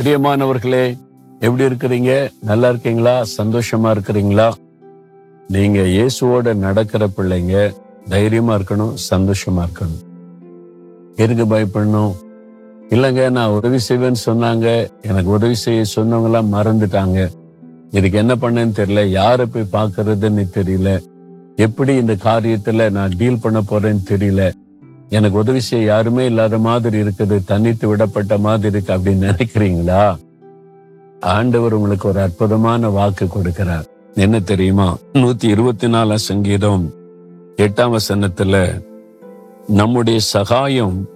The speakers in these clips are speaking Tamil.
பிரியமானவர்களே எப்படி இருக்கிறீங்க? நல்லா இருக்கீங்களா? சந்தோஷமா இருக்கிறீங்களா? நீங்க இயேசுவோட நடக்கிற பிள்ளைங்க தைரியமா இருக்கணும் சந்தோஷமா இருக்கணும். எதுக்கு பயப்படணும்? இல்லைங்க நான் உதவி செய்வேன்னு சொன்னாங்க. எனக்கு உதவி செய்ய சொன்னவங்களாம் மறந்துட்டாங்க. இதுக்கு என்ன பண்ணேன்னு தெரியல. யாரை போய் பார்க்கறதுன்னு தெரியல. எப்படி இந்த காரியத்துல நான் டீல் பண்ண போறேன்னு தெரியல. எனக்கு உதவி செய்ய யாருமே இல்லாத மாதிரி இருக்குது தனித்து விடப்பட்ட மாதிரி இருக்கு அப்படின்னு நினைக்கிறீங்களா? ஆண்டவர் உங்களுக்கு ஒரு அற்புதமான வாக்கு கொடுக்கிறார். என்ன தெரியுமா? நூத்தி இருபத்தி நாலாம் சங்கீதம் எட்டாம் வசனத்துல நம்முடைய சகாயம்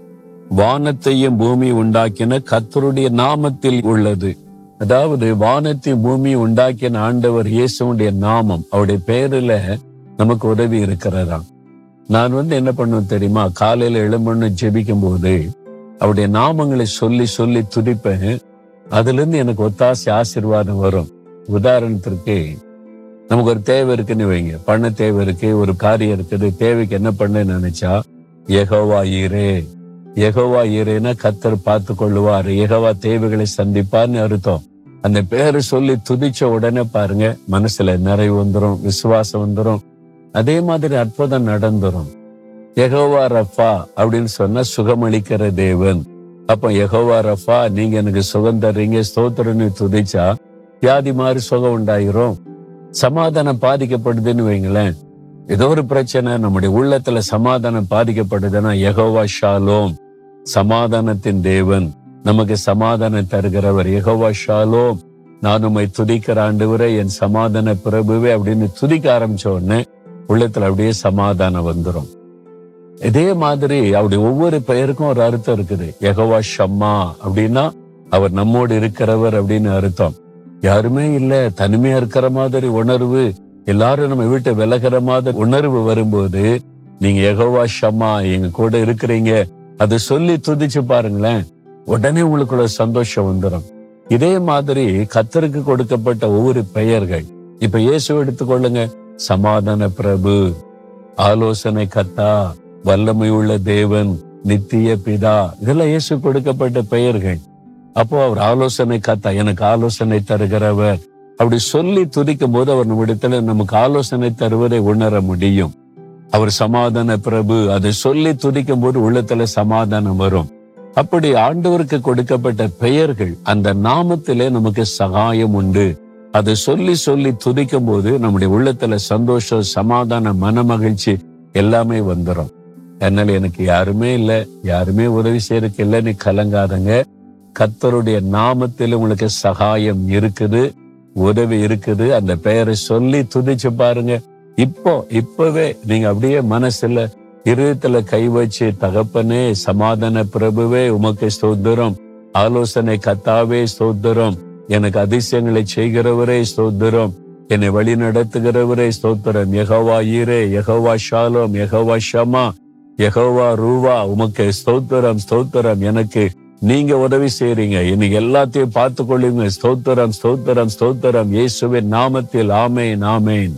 வானத்தையும் பூமி உண்டாக்கின கத்தருடைய நாமத்தில் உள்ளது. அதாவது வானத்தையும் பூமி உண்டாக்கின ஆண்டவர் இயேசுடைய நாமம் அவருடைய பேருல நமக்கு உதவி இருக்கிறதாம். நான் வந்து என்ன பண்ணுவேன் தெரியுமா? காலையில எழும்பண்ணு ஜெபிக்கும் போது அவருடைய நாமங்களை சொல்லி சொல்லி துடிப்பேன் அதுல இருந்து எனக்கு ஒத்தாசை ஆசீர்வாதம் வரும். உதாரணத்திற்கு நமக்கு ஒரு தேவை இருக்குன்னு வைங்க. பண்ண தேவை இருக்கு ஒரு காரியம் இருக்குது. தேவைக்கு என்ன பண்ண நினைச்சா எகோவா ஈரே எகோவா ஈரேனா கத்தர் பார்த்து கொள்ளுவார் எகோவா தேவைகளை சந்திப்பார்னு அர்த்தம். அந்த பேரை சொல்லி துதிச்ச உடனே பாருங்க மனசுல நிறைவு வந்துரும் விசுவாசம் வந்துரும். அதே மாதிரி அற்புதம் நடந்துரும். எகோவா ரஃபா அப்படின்னு சொன்னா சுகமளிக்கிற தேவன். அப்ப எகோவா ரஃபா நீங்க எனக்கு சுகம் தர்றீங்க ஸ்தோத்திரன்னு துதிச்சா வியாதி மாதிரி சுகம் உண்டாயிரும். சமாதானம் பாதிக்கப்படுதுன்னு வைங்களேன். ஏதோ ஒரு பிரச்சனை நம்முடைய உள்ளத்துல சமாதானம் பாதிக்கப்படுதுன்னா எகோவா ஷாலோம் சமாதானத்தின் தேவன். நமக்கு சமாதானம் தருகிறவர் எகோவா ஷாலோம் நான் உண்மை துதிக்கிற ஆண்டவரே என் சமாதான பிரபுவே அப்படின்னு துதிக்க ஆரம்பிச்ச உடனே உள்ளத்துல அப்படியே சமாதானம் வந்துரும். இதே மாதிரி அவருடைய ஒவ்வொரு பெயருக்கும் ஒரு அர்த்தம் இருக்குது. எகவா ஷம்மா அப்படின்னா அவர் நம்மோடு இருக்கிறவர் அப்படின்னு அர்த்தம். யாருமே இல்ல தனிமையா இருக்கிற மாதிரி உணர்வு எல்லாரும் நம்ம வீட்டை விலகிற மாதிரி உணர்வு வரும்போது நீங்க எகவா ஷம்மா எங்க கூட இருக்கிறீங்க அதை சொல்லி துதிச்சு பாருங்களேன் உடனே உங்களுக்குள்ள சந்தோஷம் வந்துடும் இதே மாதிரி கத்தருக்கு கொடுக்கப்பட்ட ஒவ்வொரு பெயர்கள் இப்ப இயேசு எடுத்துக்கொள்ளுங்க. சமாதான பிரபு. ஆலோசனை கத்தா வல்லமை உள்ள தேவன் நித்திய பிதா இதெல்லாம் இயேசு கொடுக்கப்பட்ட பெயர்கள். அப்போ அவர் ஆலோசனை கத்தா எனக்கு ஆலோசனை தருகிறவர். அப்படி சொல்லி துதிக்கும் போது அவர் நம்மிடத்துல நமக்கு ஆலோசனை தருவதை உணர முடியும். அவர் சமாதான பிரபு அதை சொல்லி துதிக்கும் போது உள்ளத்துல சமாதானம் வரும். அப்படி ஆண்டவருக்கு கொடுக்கப்பட்ட பெயர்கள் அந்த நாமத்திலே நமக்கு சகாயம் உண்டு. அதை சொல்லி சொல்லி துதிக்கும் போது நம்முடைய உள்ளத்துல சந்தோஷம் சமாதான மனமகிழ்ச்சி எல்லாமே வந்துடும் அதனால எனக்கு யாருமே இல்லை யாருமே உதவி செய்யறதுக்கு இல்லை நீ கலங்காதங்க. கத்தருடைய நாமத்தில் உங்களுக்கு சகாயம் இருக்குது உதவி இருக்குது. அந்த பெயரை சொல்லி துதிச்சு பாருங்க. இப்போ இப்பவே நீங்க அப்படியே மனசுல இருதயத்துல கை வச்சு தகப்பனே சமாதான பிரபுவே உமக்கு ஸ்தோத்திரம். ஆலோசனை கத்தாவே ஸ்தோத்திரம். எனக்கு அதிசயங்களை செய்கிறவரே ஸ்தோத்திரம். என்னை வழி நடத்துகிறவரே ஸ்தோத்திரம். எகவா ஈரே எகவா ஷாலோம் எகவா ஷமா எகவா ரூவா உமக்கு ஸ்தோத்திரம் ஸ்தோத்திரம். எனக்கு நீங்க உதவி செய்றீங்க. இன்னைக்கு எல்லாத்தையும் பார்த்து கொள்ளுங்க ஸ்தோத்திரம் ஸ்தோத்திரம் ஸ்தோத்திரம். இயேசுவின் நாமத்தில் ஆமேன் ஆமேன்.